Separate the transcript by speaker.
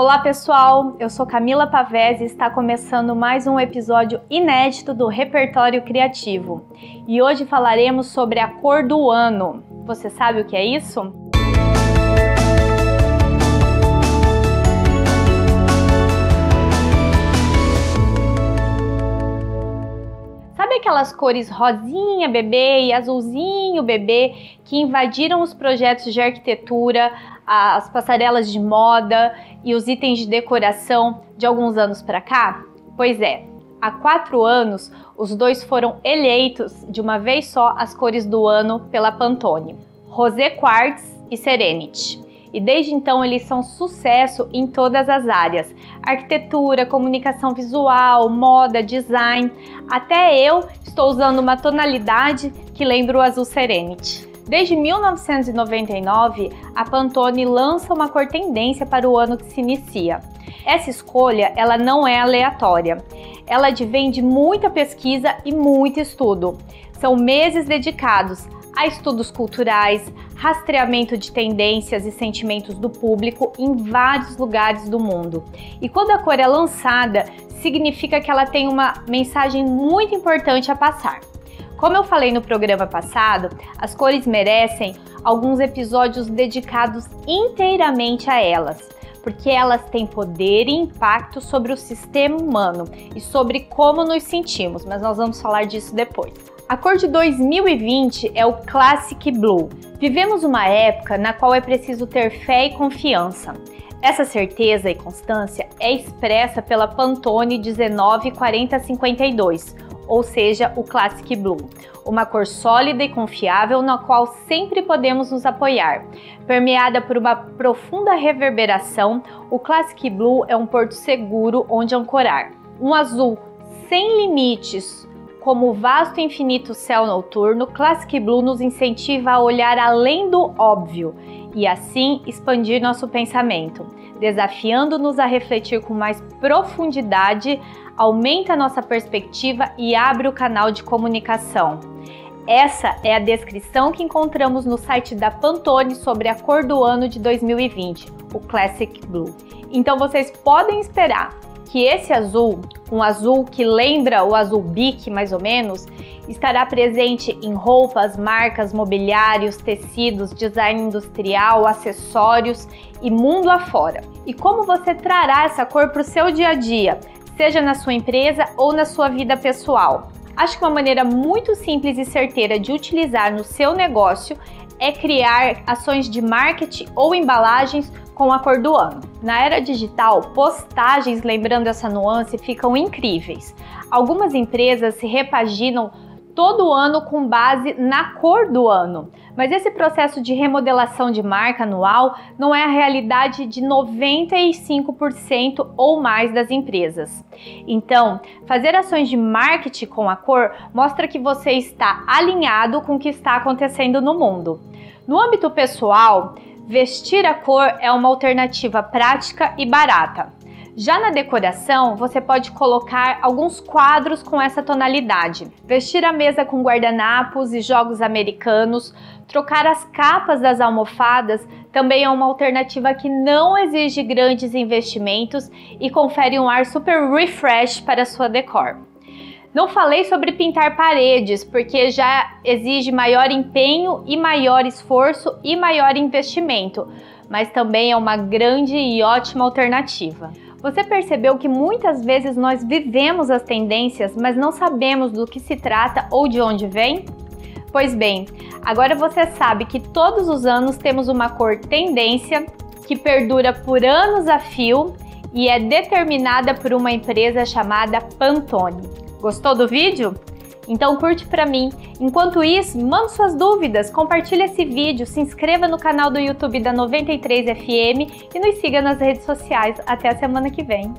Speaker 1: Olá pessoal, eu sou Camila Pavese e está começando mais um episódio inédito do Repertório Criativo. E hoje falaremos sobre a cor do ano. Você sabe o que é isso? Aquelas cores rosinha bebê e azulzinho bebê que invadiram os projetos de arquitetura, as passarelas de moda e os itens de decoração de alguns anos para cá? Pois é, há quatro anos os dois foram eleitos de uma vez só as cores do ano pela Pantone: Rosé Quartz e Serenity. E desde então eles são sucesso em todas as áreas: arquitetura, comunicação visual, moda, design. Até eu estou usando uma tonalidade que lembra o azul Serenity. Desde 1999, a Pantone lança uma cor tendência para o ano que se inicia. Essa escolha, ela não é aleatória. Ela advém de muita pesquisa e muito estudo. São meses dedicados a estudos culturais, rastreamento de tendências e sentimentos do público em vários lugares do mundo. E quando a cor é lançada, significa que ela tem uma mensagem muito importante a passar. Como eu falei no programa passado, as cores merecem alguns episódios dedicados inteiramente a elas, porque elas têm poder e impacto sobre o sistema humano e sobre como nos sentimos, mas nós vamos falar disso depois. A cor de 2020 é o Classic Blue. Vivemos uma época na qual é preciso ter fé e confiança. Essa certeza e constância é expressa pela Pantone 194052 ou seja, o Classic Blue, uma cor sólida e confiável na qual sempre podemos nos apoiar. Permeada por uma profunda reverberação, o Classic Blue é um porto seguro onde ancorar. Um azul sem limites, como o vasto e infinito céu noturno, Classic Blue nos incentiva a olhar além do óbvio e assim expandir nosso pensamento, desafiando-nos a refletir com mais profundidade aumenta nossa perspectiva e abre o canal de comunicação. Essa é a descrição que encontramos no site da Pantone sobre a cor do ano de 2020, o Classic Blue. Então vocês podem esperar que esse azul, um azul que lembra o azul bique mais ou menos, estará presente em roupas, marcas, mobiliários, tecidos, design industrial, acessórios e mundo afora. E como você trará essa cor para o seu dia a dia, seja na sua empresa ou na sua vida pessoal? Acho que uma maneira muito simples e certeira de utilizar no seu negócio é criar ações de marketing ou embalagens com a cor do ano. Na era digital, postagens lembrando essa nuance ficam incríveis. Algumas empresas se repaginam todo ano com base na cor do ano. Mas esse processo de remodelação de marca anual não é a realidade de 95% ou mais das empresas. Então, fazer ações de marketing com a cor mostra que você está alinhado com o que está acontecendo no mundo. No âmbito pessoal, vestir a cor é uma alternativa prática e barata. Já na decoração, você pode colocar alguns quadros com essa tonalidade, vestir a mesa com guardanapos e jogos americanos, trocar as capas das almofadas também é uma alternativa que não exige grandes investimentos e confere um ar super refresh para sua decor. Não falei sobre pintar paredes, porque já exige maior empenho e maior esforço e maior investimento, mas também é uma grande e ótima alternativa. Você percebeu que muitas vezes nós vivemos as tendências, mas não sabemos do que se trata ou de onde vem? Pois bem, agora você sabe que todos os anos temos uma cor tendência que perdura por anos a fio e é determinada por uma empresa chamada Pantone. Gostou do vídeo? Então curte para mim. Enquanto isso, mande suas dúvidas, compartilhe esse vídeo, se inscreva no canal do YouTube da 93FM e nos siga nas redes sociais. Até a semana que vem.